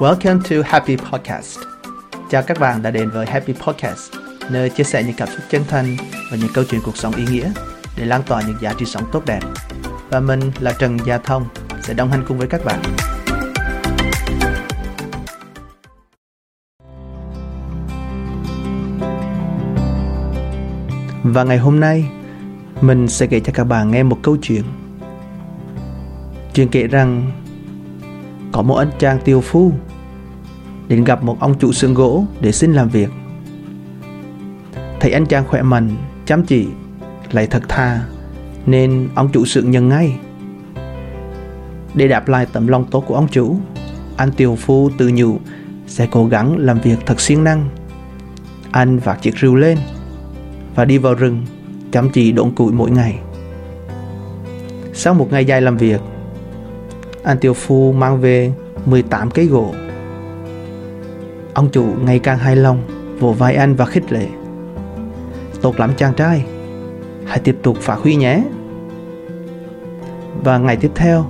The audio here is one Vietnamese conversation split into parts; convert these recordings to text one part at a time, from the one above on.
Welcome to Happy Podcast. Chào các bạn đã đến với Happy Podcast, nơi chia sẻ những cảm xúc chân thành và những câu chuyện cuộc sống ý nghĩa để lan tỏa những giá trị sống tốt đẹp. Và mình là Trần Gia Thông sẽ đồng hành cùng với các bạn. Và ngày hôm nay, mình sẽ kể cho các bạn nghe một câu chuyện. Chuyện kể rằng có một anh chàng tiêu phu đến gặp một ông chủ xưởng gỗ để xin làm việc. Thấy anh chàng khỏe mạnh, chăm chỉ, lại thật thà, nên ông chủ xưởng nhận ngay. Để đáp lại tấm lòng tốt của ông chủ, anh tiêu phu tự nhủ sẽ cố gắng làm việc thật siêng năng. Anh vác chiếc rìu lên và đi vào rừng chăm chỉ đốn củi mỗi ngày. Sau một ngày dài làm việc, anh Tiêu Phu mang về 18 cây gỗ. Ông chủ ngày càng hài lòng, vỗ vai anh và khích lệ. Tốt lắm chàng trai, hãy tiếp tục phát huy nhé. Và ngày tiếp theo,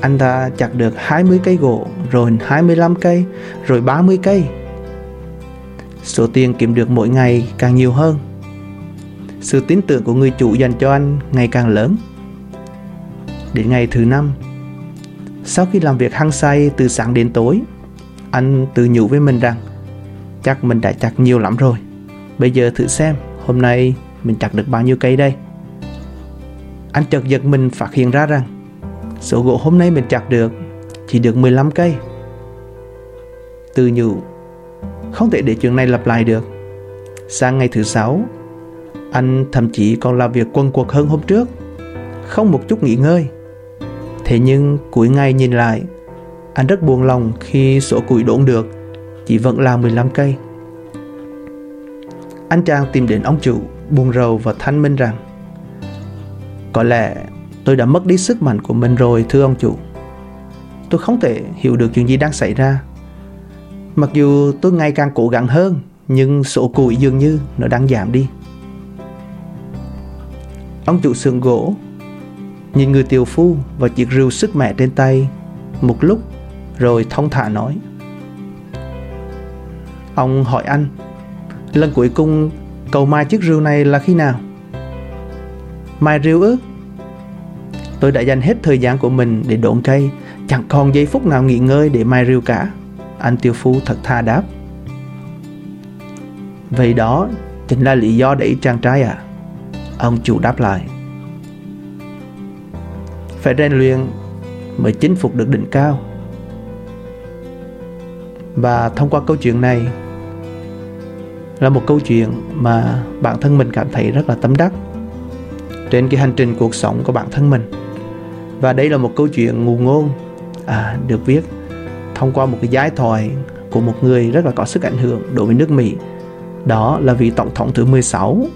anh ta chặt được 20 cây gỗ, rồi 25 cây, rồi 30 cây. Số tiền kiếm được mỗi ngày càng nhiều hơn. Sự tin tưởng của người chủ dành cho anh ngày càng lớn. Đến ngày thứ năm, sau khi làm việc hăng say từ sáng đến tối, anh tự nhủ với mình rằng chắc mình đã chặt nhiều lắm rồi. Bây giờ thử xem hôm nay mình chặt được bao nhiêu cây đây. Anh chợt giật mình phát hiện ra rằng số gỗ hôm nay mình chặt được chỉ được 15 cây. Tự nhủ không thể để chuyện này lặp lại được. Sang ngày thứ sáu, anh thậm chí còn làm việc quần quật hơn hôm trước, không một chút nghỉ ngơi. Thế nhưng cuối ngày nhìn lại, anh rất buồn lòng khi số củi đốn được chỉ vẫn là 15 cây. Anh chàng tìm đến ông chủ, buồn rầu và thanh minh rằng Có lẽ tôi đã mất đi sức mạnh của mình rồi thưa ông chủ. Tôi không thể hiểu được chuyện gì đang xảy ra. Mặc dù tôi ngày càng cố gắng hơn, nhưng số củi dường như nó đang giảm đi. Ông chủ sườn gỗ nhìn người tiều phu và chiếc rìu sức mẻ trên tay. Một lúc, rồi thông thả nói. Ông hỏi anh, lần cuối cùng cầu mai chiếc rìu này là khi nào? Mai rìu ư? Tôi đã dành hết thời gian của mình để đốn cây. Chẳng còn giây phút nào nghỉ ngơi để mai rìu cả. Anh tiêu phu thật tha đáp. Vậy đó chính là lý do để chàng trai à ông chủ đáp lại phải rèn luyện mới chinh phục được đỉnh cao. Và thông qua câu chuyện này là một câu chuyện mà bản thân mình cảm thấy rất là tâm đắc trên cái hành trình cuộc sống của bản thân mình. Và đây là một câu chuyện ngụ ngôn à, được viết thông qua một cái giai thoại của một người rất là có sức ảnh hưởng đối với nước Mỹ. Đó là vị tổng thống thứ 16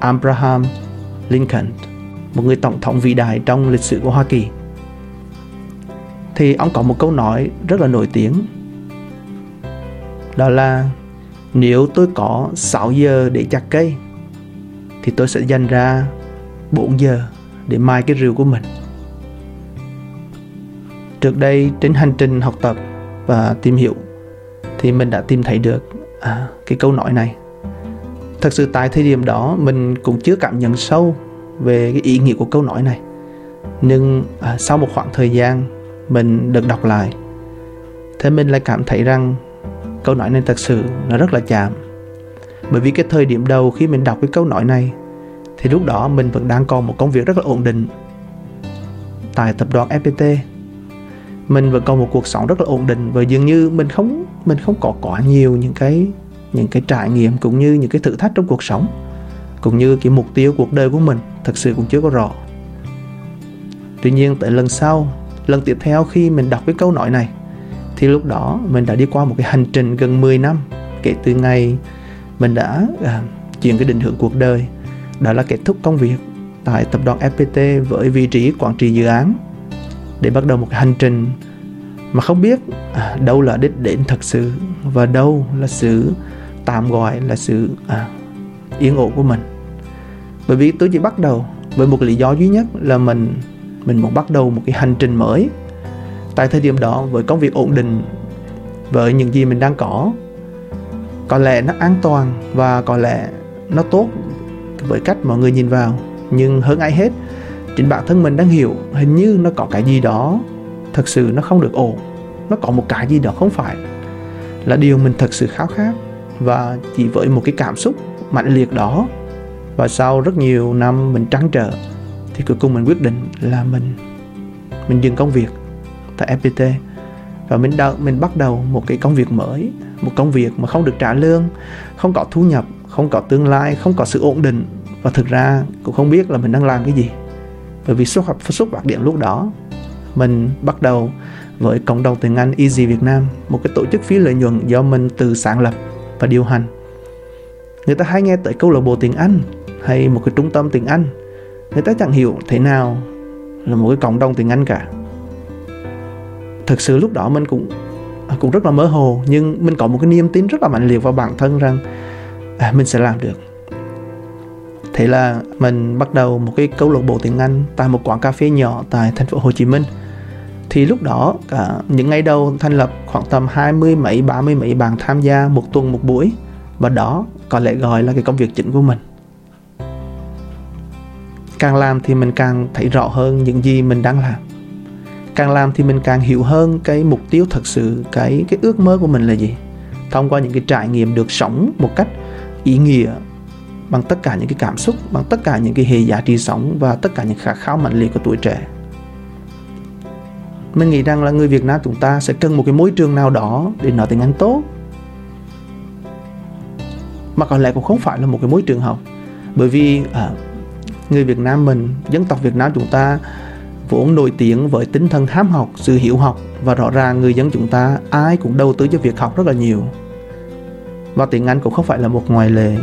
Abraham Lincoln một người tổng thống vĩ đại trong lịch sử của Hoa Kỳ. Thì ông có một câu nói rất là nổi tiếng. Đó là nếu tôi có 6 giờ để chặt cây thì tôi sẽ dành ra 4 giờ để mai cái rìu của mình. Trước đây trên hành trình học tập và tìm hiểu thì mình đã tìm thấy được à, cái câu nói này. Thật sự tại thời điểm đó mình cũng chưa cảm nhận sâu về cái ý nghĩa của câu nói này. Nhưng à, sau một khoảng thời gian mình được đọc lại thế mình lại cảm thấy rằng câu nói này thật sự nó rất là chạm. Bởi vì cái thời điểm đầu khi mình đọc cái câu nói này thì lúc đó mình vẫn đang còn một công việc rất là ổn định. Tại tập đoàn FPT mình vẫn còn một cuộc sống rất là ổn định và dường như mình không mình không có quá nhiều những cái những cái trải nghiệm cũng như những cái thử thách trong cuộc sống cũng như cái mục tiêu cuộc đời của mình thật sự cũng chưa có rõ. Tuy nhiên tại lần sau lần tiếp theo khi mình đọc cái câu nói này thì lúc đó mình đã đi qua một cái hành trình gần 10 năm. Kể từ ngày mình đã à, chuyển cái định hướng cuộc đời đó là kết thúc công việc tại tập đoàn FPT với vị trí quản trị dự án. Để bắt đầu một cái hành trình mà không biết à, đâu là đích đến thật sự và đâu là sự tạm gọi là sự à, yên ổn của mình bởi vì tôi chỉ bắt đầu với một lý do duy nhất là mình mình muốn bắt đầu một cái hành trình mới. Tại thời điểm đó, với công việc ổn định, với những gì mình đang có có lẽ nó an toàn và có lẽ nó tốt với cách mọi người nhìn vào. Nhưng hơn ai hết, chính bản thân mình đang hiểu hình như nó có cái gì đó, thật sự nó không được ổn. Nó có một cái gì đó không phải là điều mình thật sự khao khát. Và chỉ với một cái cảm xúc mạnh liệt đó và sau rất nhiều năm mình trắng trở, thì cuối cùng mình quyết định là mình mình dừng công việc tại FPT và mình đợi mình bắt đầu một cái công việc mới, một công việc mà không được trả lương, không có thu nhập, không có tương lai, không có sự ổn định. Và thực ra cũng không biết là mình đang làm cái gì. Bởi vì xuất phát xuất phát điểm lúc đó, mình bắt đầu với cộng đồng tiếng Anh Easy Việt Nam, một cái tổ chức phi lợi nhuận do mình tự sáng lập và điều hành. Người ta hay nghe tới câu lạc bộ tiếng Anh hay một cái trung tâm tiếng Anh người ta chẳng hiểu thế nào là một cái cộng đồng tiếng Anh cả. Thực sự lúc đó mình cũng à, cũng rất là mơ hồ nhưng mình có một cái niềm tin rất là mạnh liệt vào bản thân rằng à, mình sẽ làm được. Thế là mình bắt đầu một cái câu lạc bộ tiếng Anh tại một quán cà phê nhỏ tại thành phố Hồ Chí Minh. Thì lúc đó cả những ngày đầu thành lập khoảng tầm hai mươi mấy ba mươi mấy bạn tham gia một tuần một buổi. Và đó có lẽ gọi là cái công việc chính của mình càng làm thì mình càng thấy rõ hơn những gì mình đang làm. Càng làm thì mình càng hiểu hơn cái mục tiêu thật sự cái cái ước mơ của mình là gì. Thông qua những cái trải nghiệm được sống một cách ý nghĩa bằng tất cả những cái cảm xúc bằng tất cả những cái hệ giá trị sống và tất cả những khát khao mạnh liệt của tuổi trẻ. Mình nghĩ rằng là người Việt Nam chúng ta sẽ cần một cái môi trường nào đó để nói tiếng Anh tốt. Mà có lẽ cũng không phải là một cái môi trường học bởi vì à, người Việt Nam mình dân tộc Việt Nam chúng ta vốn nổi tiếng với tinh thần ham học sự hiểu học và rõ ràng người dân chúng ta ai cũng đầu tư cho việc học rất là nhiều. Và tiếng Anh cũng không phải là một ngoại lệ.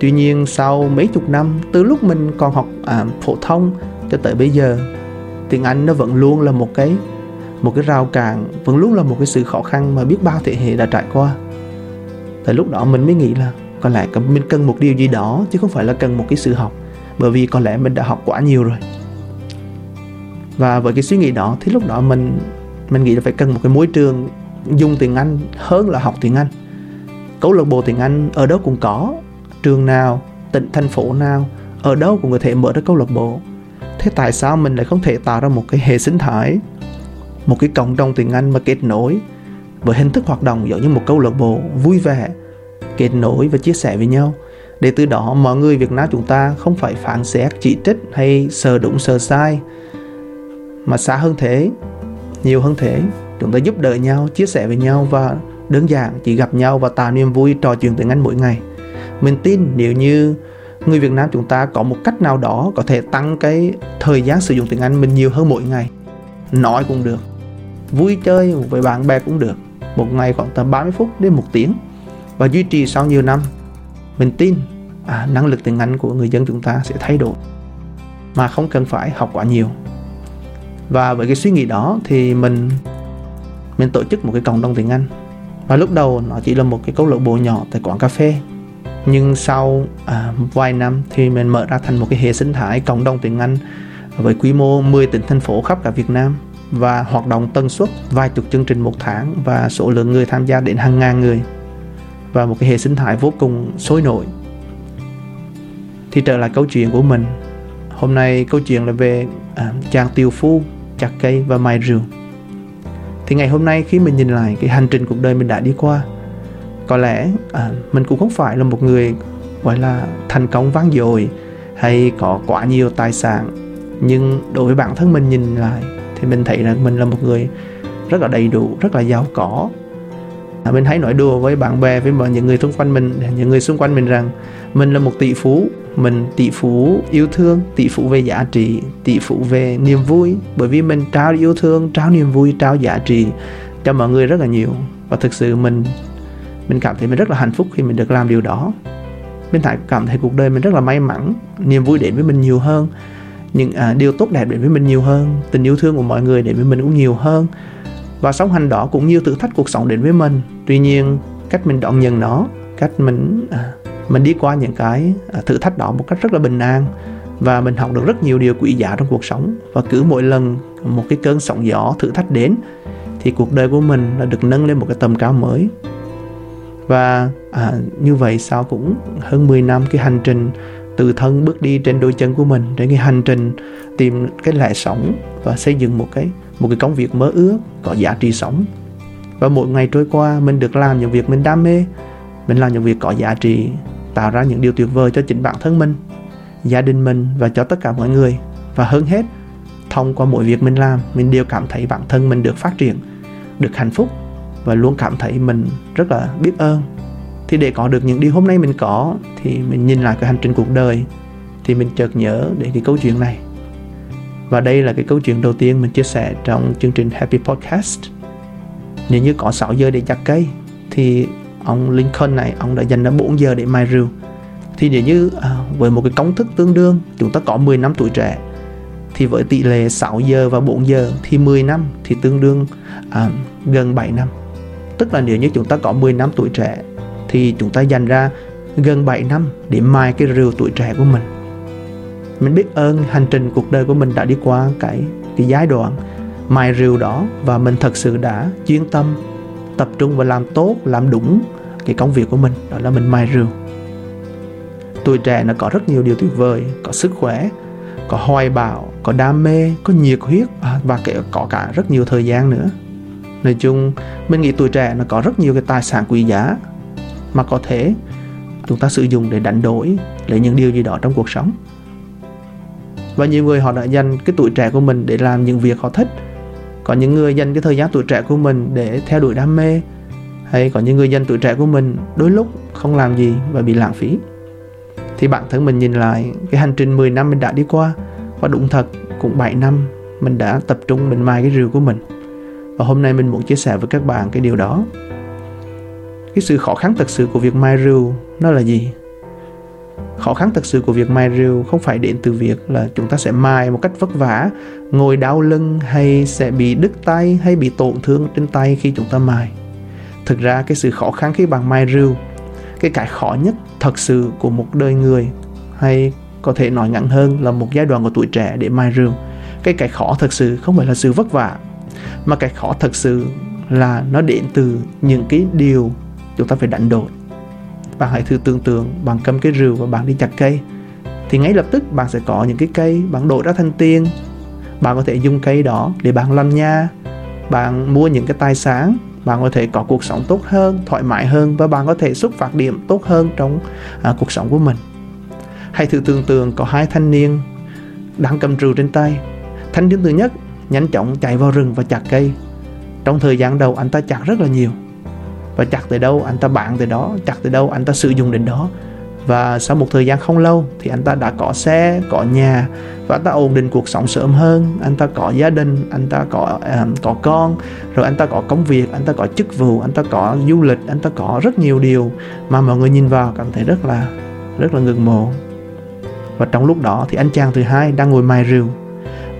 Tuy nhiên sau mấy chục năm từ lúc mình còn học à, phổ thông cho tới bây giờ tiếng Anh nó vẫn luôn là một cái một cái rào cản vẫn luôn là một cái sự khó khăn mà biết bao thế hệ đã trải qua. Tại lúc đó mình mới nghĩ là có lẽ mình cần một điều gì đó chứ không phải là cần một cái sự học bởi vì có lẽ mình đã học quá nhiều rồi. Và với cái suy nghĩ đó thì lúc đó mình mình nghĩ là phải cần một cái môi trường dùng tiếng Anh hơn là học tiếng Anh. Câu lạc bộ tiếng Anh ở đâu cũng có, trường nào, tỉnh, thành phố nào, ở đâu cũng có thể mở ra câu lạc bộ. Thế tại sao mình lại không thể tạo ra một cái hệ sinh thái, một cái cộng đồng tiếng Anh mà kết nối với hình thức hoạt động giống như một câu lạc bộ vui vẻ, kết nối và chia sẻ với nhau? Để từ đó mọi người Việt Nam chúng ta không phải phản xét chỉ trích hay sờ đúng sờ sai, mà xa hơn thế, nhiều hơn thế, chúng ta giúp đỡ nhau, chia sẻ với nhau và đơn giản chỉ gặp nhau và tạo niềm vui trò chuyện tiếng Anh mỗi ngày. Mình tin nếu như người Việt Nam chúng ta có một cách nào đó có thể tăng cái thời gian sử dụng tiếng Anh mình nhiều hơn mỗi ngày, nói cũng được, vui chơi với bạn bè cũng được, một ngày khoảng tầm 30 phút đến một tiếng và duy trì sau nhiều năm mình tin à, năng lực tiếng Anh của người dân chúng ta sẽ thay đổi mà không cần phải học quá nhiều. Và với cái suy nghĩ đó thì mình mình tổ chức một cái cộng đồng tiếng Anh. Và lúc đầu nó chỉ là một cái câu lạc bộ nhỏ tại quán cà phê nhưng sau à, vài năm thì mình mở ra thành một cái hệ sinh thái cộng đồng tiếng Anh với quy mô 10 tỉnh thành phố khắp cả Việt Nam và hoạt động tần suất vài chục chương trình một tháng và số lượng người tham gia đến hàng ngàn người và một cái hệ sinh thái vô cùng sôi nổi. Thì trở lại câu chuyện của mình. Hôm nay câu chuyện là về à, chàng tiều phu chặt cây và mài rừng thì ngày hôm nay khi mình nhìn lại cái hành trình cuộc đời mình đã đi qua có lẽ à, mình cũng không phải là một người gọi là thành công vang dội hay có quá nhiều tài sản. Nhưng đối với bản thân mình nhìn lại thì mình thấy rằng mình là một người rất là đầy đủ rất là giàu có à, mình hãy nói đùa với bạn bè với mọi những người xung quanh mình những người xung quanh mình rằng mình là một tỷ phú mình tỷ phú yêu thương tỷ phú về giá trị tỷ phú về niềm vui. Bởi vì mình trao yêu thương trao niềm vui trao giá trị cho mọi người rất là nhiều. Và thực sự mình mình cảm thấy mình rất là hạnh phúc khi mình được làm điều đó. Mình thấy cảm thấy cuộc đời mình rất là may mắn niềm vui đến với mình nhiều hơn những à, điều tốt đẹp đến với mình nhiều hơn tình yêu thương của mọi người đến với mình cũng nhiều hơn và sống hành đó cũng như thử thách cuộc sống đến với mình. Tuy nhiên cách mình đón nhận nó cách mình à, mình đi qua những cái à, thử thách đó một cách rất là bình an. Và mình học được rất nhiều điều quý giá trong cuộc sống. Và cứ mỗi lần một cái cơn sóng gió thử thách đến thì cuộc đời của mình là được nâng lên một cái tầm cao mới. Và à, như vậy sau cũng hơn 10 năm cái hành trình từ thân bước đi trên đôi chân của mình trên cái hành trình tìm cái lẽ sống và xây dựng một cái một cái công việc mơ ước, có giá trị sống. Và mỗi ngày trôi qua, mình được làm những việc mình đam mê. Mình làm những việc có giá trị, tạo ra những điều tuyệt vời cho chính bản thân mình, gia đình mình và cho tất cả mọi người. Và hơn hết, thông qua mỗi việc mình làm, mình đều cảm thấy bản thân mình được phát triển, được hạnh phúc và luôn cảm thấy mình rất là biết ơn. Thì để có được những điều hôm nay mình có, thì mình nhìn lại cái hành trình cuộc đời, thì mình chợt nhớ đến cái câu chuyện này và đây là cái câu chuyện đầu tiên mình chia sẻ trong chương trình Happy Podcast. Nếu như có 6 giờ để chặt cây thì ông Lincoln này ông đã dành ra 4 giờ để mài rượu. Thì nếu như à, với một cái công thức tương đương chúng ta có 10 năm tuổi trẻ thì với tỷ lệ 6 giờ và 4 giờ thì 10 năm thì tương đương à, gần 7 năm. Tức là nếu như chúng ta có 10 năm tuổi trẻ thì chúng ta dành ra gần 7 năm để mai cái rượu tuổi trẻ của mình mình biết ơn hành trình cuộc đời của mình đã đi qua cái cái giai đoạn mài rìu đó và mình thật sự đã chuyên tâm, tập trung và làm tốt, làm đúng cái công việc của mình, đó là mình mài rìu. Tuổi trẻ nó có rất nhiều điều tuyệt vời, có sức khỏe, có hoài bão, có đam mê, có nhiệt huyết à, và có cả rất nhiều thời gian nữa. Nói chung, mình nghĩ tuổi trẻ nó có rất nhiều cái tài sản quý giá mà có thể chúng ta sử dụng để đánh đổi lấy những điều gì đó trong cuộc sống và nhiều người họ đã dành cái tuổi trẻ của mình để làm những việc họ thích. Có những người dành cái thời gian tuổi trẻ của mình để theo đuổi đam mê. Hay có những người dành tuổi trẻ của mình đôi lúc không làm gì và bị lãng phí. Thì bản thân mình nhìn lại, cái hành trình 10 năm mình đã đi qua, và đúng thật, cũng 7 năm mình đã tập trung mình mai cái rìu của mình. Và hôm nay mình muốn chia sẻ với các bạn cái điều đó. Cái sự khó khăn thật sự của việc mai rìu nó là gì? Khó khăn thật sự của việc mài rìu không phải đến từ việc là chúng ta sẽ mài một cách vất vả, ngồi đau lưng hay sẽ bị đứt tay hay bị tổn thương trên tay khi chúng ta mài. thực ra cái sự khó khăn khi bạn mài rìu, cái cái khó nhất thật sự của một đời người, hay có thể nói ngắn hơn là một giai đoạn của tuổi trẻ để mài rìu, cái cái khó thật sự không phải là sự vất vả, mà cái khó thật sự là nó đến từ những cái điều chúng ta phải đánh đổi bạn hãy thử tưởng tượng bạn cầm cái rìu và bạn đi chặt cây. Thì ngay lập tức bạn sẽ có những cái cây bạn đổi ra thành tiền. Bạn có thể dùng cây đó để bạn làm nhà bạn mua những cái tài sản bạn có thể có cuộc sống tốt hơn thoải mái hơn và bạn có thể xuất phát điểm tốt hơn trong à, cuộc sống của mình. Hãy thử tưởng tượng có hai thanh niên đang cầm rìu trên tay. Thanh niên thứ nhất nhanh chóng chạy vào rừng và chặt cây. Trong thời gian đầu anh ta chặt rất là nhiều và chặt từ đâu anh ta bạn từ đó chặt từ đâu anh ta sử dụng đến đó. Và sau một thời gian không lâu thì anh ta đã có xe có nhà và anh ta ổn định cuộc sống sớm hơn. Anh ta có gia đình anh ta có um, có con rồi anh ta có công việc anh ta có chức vụ anh ta có du lịch anh ta có rất nhiều điều mà mọi người nhìn vào cảm thấy rất là rất là ngưỡng mộ. Và trong lúc đó thì anh chàng thứ hai đang ngồi mài rượu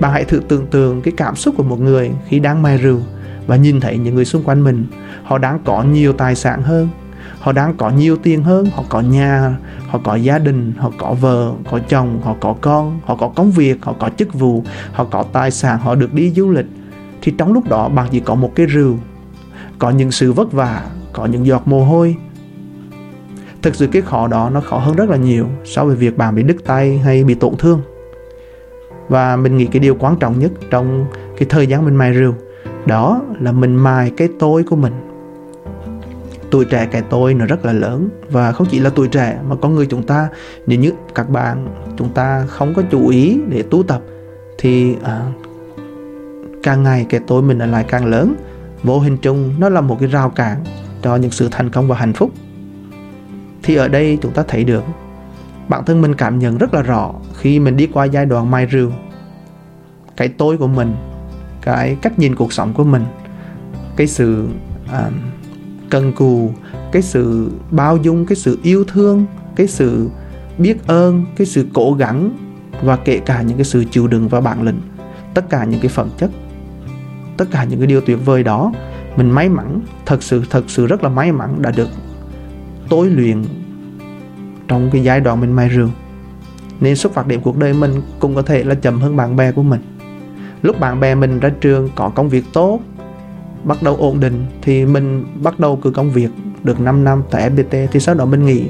bạn hãy thử tưởng tượng cái cảm xúc của một người khi đang mài rượu và nhìn thấy những người xung quanh mình, họ đang có nhiều tài sản hơn, họ đang có nhiều tiền hơn, họ có nhà, họ có gia đình, họ có vợ, có chồng, họ có con, họ có công việc, họ có chức vụ, họ có tài sản, họ được đi du lịch. Thì trong lúc đó, bạn chỉ có một cái rượu, có những sự vất vả, có những giọt mồ hôi. Thực sự cái khó đó nó khó hơn rất là nhiều so với việc bạn bị đứt tay hay bị tổn thương. Và mình nghĩ cái điều quan trọng nhất trong cái thời gian mình mài rượu đó là mình mài cái tôi của mình. Tuổi trẻ cái tôi nó rất là lớn và không chỉ là tuổi trẻ mà con người chúng ta nếu như các bạn chúng ta không có chú ý để tu tập thì à, càng ngày cái tôi mình lại càng lớn. Vô hình chung nó là một cái rào cản cho những sự thành công và hạnh phúc. Thì ở đây chúng ta thấy được bản thân mình cảm nhận rất là rõ khi mình đi qua giai đoạn mai rượu cái tôi của mình cái cách nhìn cuộc sống của mình cái sự um, cần cù cái sự bao dung cái sự yêu thương cái sự biết ơn cái sự cố gắng và kể cả những cái sự chịu đựng và bản lĩnh. Tất cả những cái phẩm chất tất cả những cái điều tuyệt vời đó mình may mắn thật sự thật sự rất là may mắn đã được tối luyện trong cái giai đoạn mình mai rường. Nên xuất phát điểm cuộc đời mình cũng có thể là chậm hơn bạn bè của mình lúc bạn bè mình ra trường có công việc tốt bắt đầu ổn định thì mình bắt đầu cứ công việc được 5 năm tại FPT thì sau đó mình nghỉ.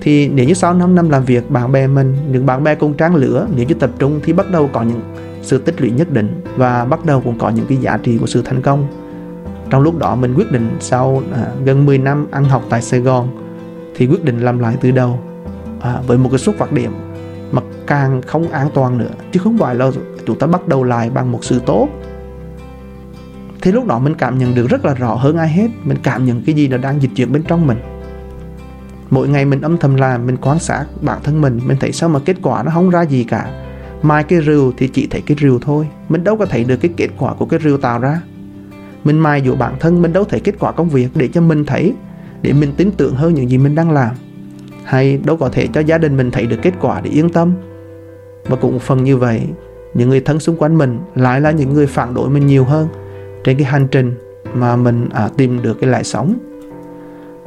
Thì nếu như sau 5 năm làm việc bạn bè mình những bạn bè cùng trang lửa nếu như tập trung thì bắt đầu có những sự tích lũy nhất định và bắt đầu cũng có những cái giá trị của sự thành công. Trong lúc đó mình quyết định sau à, gần 10 năm ăn học tại Sài Gòn thì quyết định làm lại từ đầu à, với một cái xuất phát điểm càng không an toàn nữa, chứ không phải là chúng ta bắt đầu lại bằng một sự tốt. Thì lúc đó mình cảm nhận được rất là rõ hơn ai hết, mình cảm nhận cái gì nó đang dịch chuyển bên trong mình. Mỗi ngày mình âm thầm làm, mình quan sát bản thân mình mình thấy sao mà kết quả nó không ra gì cả. Mai cái rìu thì chỉ thấy cái rìu thôi, mình đâu có thấy được cái kết quả của cái rìu tạo ra. Mình mai dụ bản thân mình đâu thấy kết quả công việc để cho mình thấy, để mình tin tưởng hơn những gì mình đang làm. Hay đâu có thể cho gia đình mình thấy được kết quả để yên tâm và cũng phần như vậy những người thân xung quanh mình lại là những người phản đối mình nhiều hơn trên cái hành trình mà mình à, tìm được cái lại sống.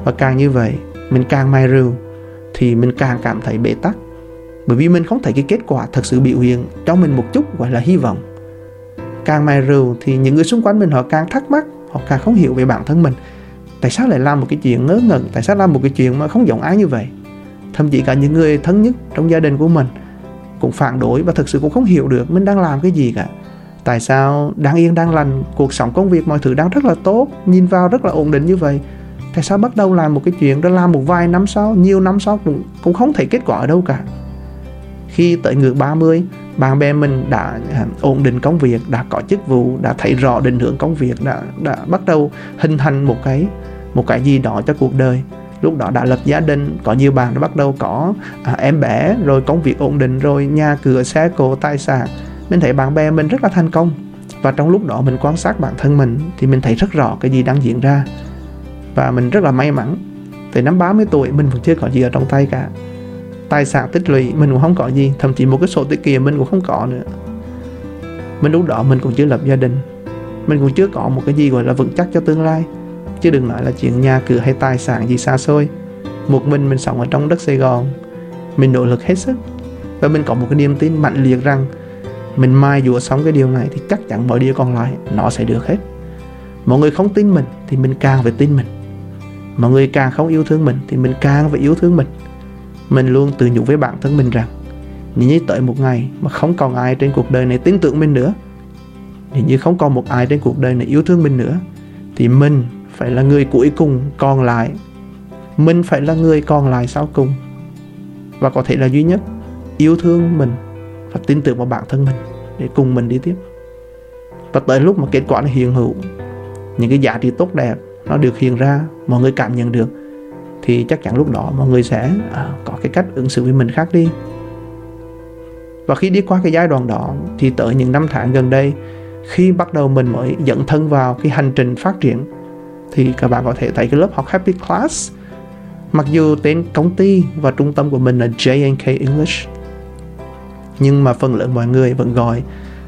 Và càng như vậy mình càng mai rưu thì mình càng cảm thấy bế tắc. Bởi vì mình không thấy cái kết quả thật sự biểu hiện cho mình một chút gọi là hy vọng. Càng mai rưu thì những người xung quanh mình họ càng thắc mắc họ càng không hiểu về bản thân mình. Tại sao lại làm một cái chuyện ngớ ngẩn? Tại sao làm một cái chuyện mà không giống ai như vậy? Thậm chí cả những người thân nhất trong gia đình của mình cũng phản đối và thực sự cũng không hiểu được mình đang làm cái gì cả. Tại sao đang yên đang lành cuộc sống công việc mọi thứ đang rất là tốt, nhìn vào rất là ổn định như vậy? Tại sao bắt đầu làm một cái chuyện đó làm một vài năm sau, nhiều năm sau cũng cũng không thấy kết quả ở đâu cả? Khi tới ngưỡng 30 bạn bè mình đã à, ổn định công việc, đã có chức vụ, đã thấy rõ định hướng công việc, đã đã bắt đầu hình thành một cái một cái gì đó cho cuộc đời lúc đó đã lập gia đình có nhiều bạn đã bắt đầu có à, em bé rồi công việc ổn định rồi nhà cửa xe cộ tài sản. Mình thấy bạn bè mình rất là thành công. Và trong lúc đó mình quan sát bản thân mình thì mình thấy rất rõ cái gì đang diễn ra. Và mình rất là may mắn. Từ năm 30 tuổi mình vẫn chưa có gì ở trong tay cả. Tài sản tích lũy mình cũng không có gì. Thậm chí một cái sổ tiết kiệm mình cũng không có nữa. Mình lúc đó mình cũng chưa lập gia đình. Mình cũng chưa có một cái gì gọi là vững chắc cho tương lai chứ đừng nói là chuyện nhà cửa hay tài sản gì xa xôi. Một mình mình sống ở trong đất Sài Gòn, mình nỗ lực hết sức. Và mình có một cái niềm tin mạnh liệt rằng mình mai dùa sống cái điều này thì chắc chắn mọi điều còn lại nó sẽ được hết. Mọi người không tin mình thì mình càng phải tin mình. Mọi người càng không yêu thương mình thì mình càng phải yêu thương mình. Mình luôn tự nhủ với bản thân mình rằng, nếu như tới một ngày mà không còn ai trên cuộc đời này tin tưởng mình nữa, nếu như không còn một ai trên cuộc đời này yêu thương mình nữa, thì mình phải là người cuối cùng còn lại. Mình phải là người còn lại sau cùng. Và có thể là duy nhất yêu thương mình và tin tưởng vào bản thân mình để cùng mình đi tiếp. Và tới lúc mà kết quả nó hiện hữu những cái giá trị tốt đẹp nó được hiện ra mọi người cảm nhận được thì chắc chắn lúc đó mọi người sẽ à, có cái cách ứng xử với mình khác đi. Và khi đi qua cái giai đoạn đó thì tới những năm tháng gần đây khi bắt đầu mình mới dẫn thân vào cái hành trình phát triển thì các bạn có thể thấy cái lớp học Happy Class. Mặc dù tên công ty và trung tâm của mình là J&K English nhưng mà phần lớn mọi người vẫn gọi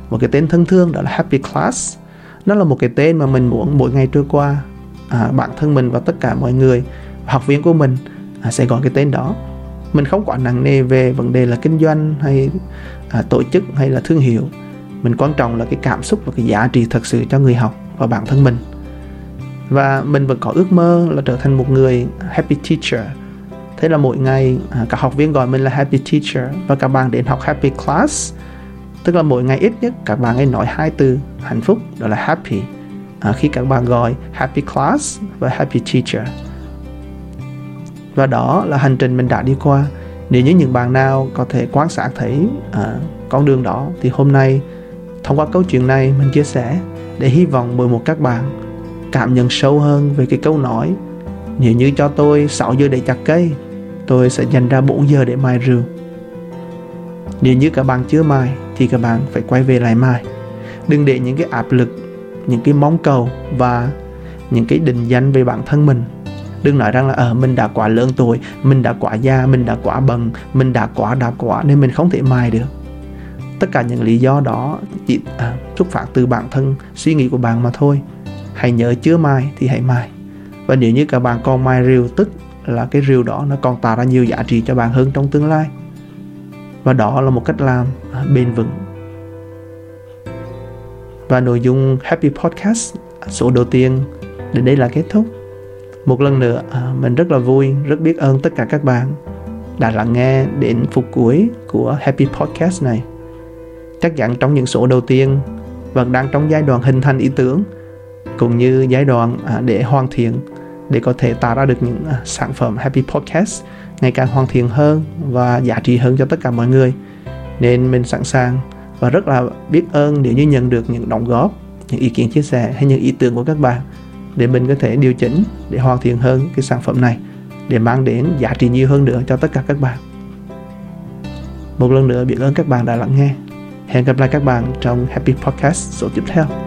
một cái tên thân thương đó là Happy Class. Nó là một cái tên mà mình muốn mỗi ngày trôi qua à, bản thân mình và tất cả mọi người học viên của mình à, sẽ gọi cái tên đó. Mình không quá nặng nề về vấn đề là kinh doanh hay à, tổ chức hay là thương hiệu. Mình quan trọng là cái cảm xúc và cái giá trị thật sự cho người học và bản thân mình và mình vẫn có ước mơ là trở thành một người happy teacher. Thế là mỗi ngày à, các học viên gọi mình là happy teacher và các bạn đến học happy class. Tức là mỗi ngày ít nhất các bạn ấy nói hai từ hạnh phúc đó là happy. À, khi các bạn gọi happy class và happy teacher. Và đó là hành trình mình đã đi qua. Nếu như những bạn nào có thể quan sát thấy à, con đường đó thì hôm nay thông qua câu chuyện này mình chia sẻ để hy vọng mời một các bạn cảm nhận sâu hơn về cái câu nói nếu như cho tôi 6 giờ để chặt cây tôi sẽ dành ra 4 giờ để mài rượu. Nếu như các bạn chưa mài thì các bạn phải quay về lại mài. Đừng để những cái áp lực những cái mong cầu và những cái định danh về bản thân mình. Đừng nói rằng là ờ mình đã quá lớn tuổi mình đã quá già mình đã quá bần mình đã quá đã quá nên mình không thể mài được. Tất cả những lý do đó chỉ à, xuất phát từ bản thân suy nghĩ của bạn mà thôi hãy nhớ chưa mai thì hãy mai. Và nếu như các bạn còn mai rìu, tức là cái rìu đó nó còn tạo ra nhiều giá trị cho bạn hơn trong tương lai. Và đó là một cách làm bền vững. Và nội dung Happy Podcast số đầu tiên đến đây là kết thúc. Một lần nữa à, mình rất là vui, rất biết ơn tất cả các bạn đã lắng nghe đến phút cuối của Happy Podcast này. Chắc chắn trong những số đầu tiên, vẫn đang trong giai đoạn hình thành ý tưởng cũng như giai đoạn à, để hoàn thiện, để có thể tạo ra được những à, sản phẩm Happy Podcast ngày càng hoàn thiện hơn và giá trị hơn cho tất cả mọi người. Nên mình sẵn sàng và rất là biết ơn nếu như nhận được những đóng góp, những ý kiến chia sẻ hay những ý tưởng của các bạn để mình có thể điều chỉnh, để hoàn thiện hơn cái sản phẩm này, để mang đến giá trị nhiều hơn nữa cho tất cả các bạn. Một lần nữa, biết ơn các bạn đã lắng nghe. Hẹn gặp lại các bạn trong Happy Podcast số tiếp theo.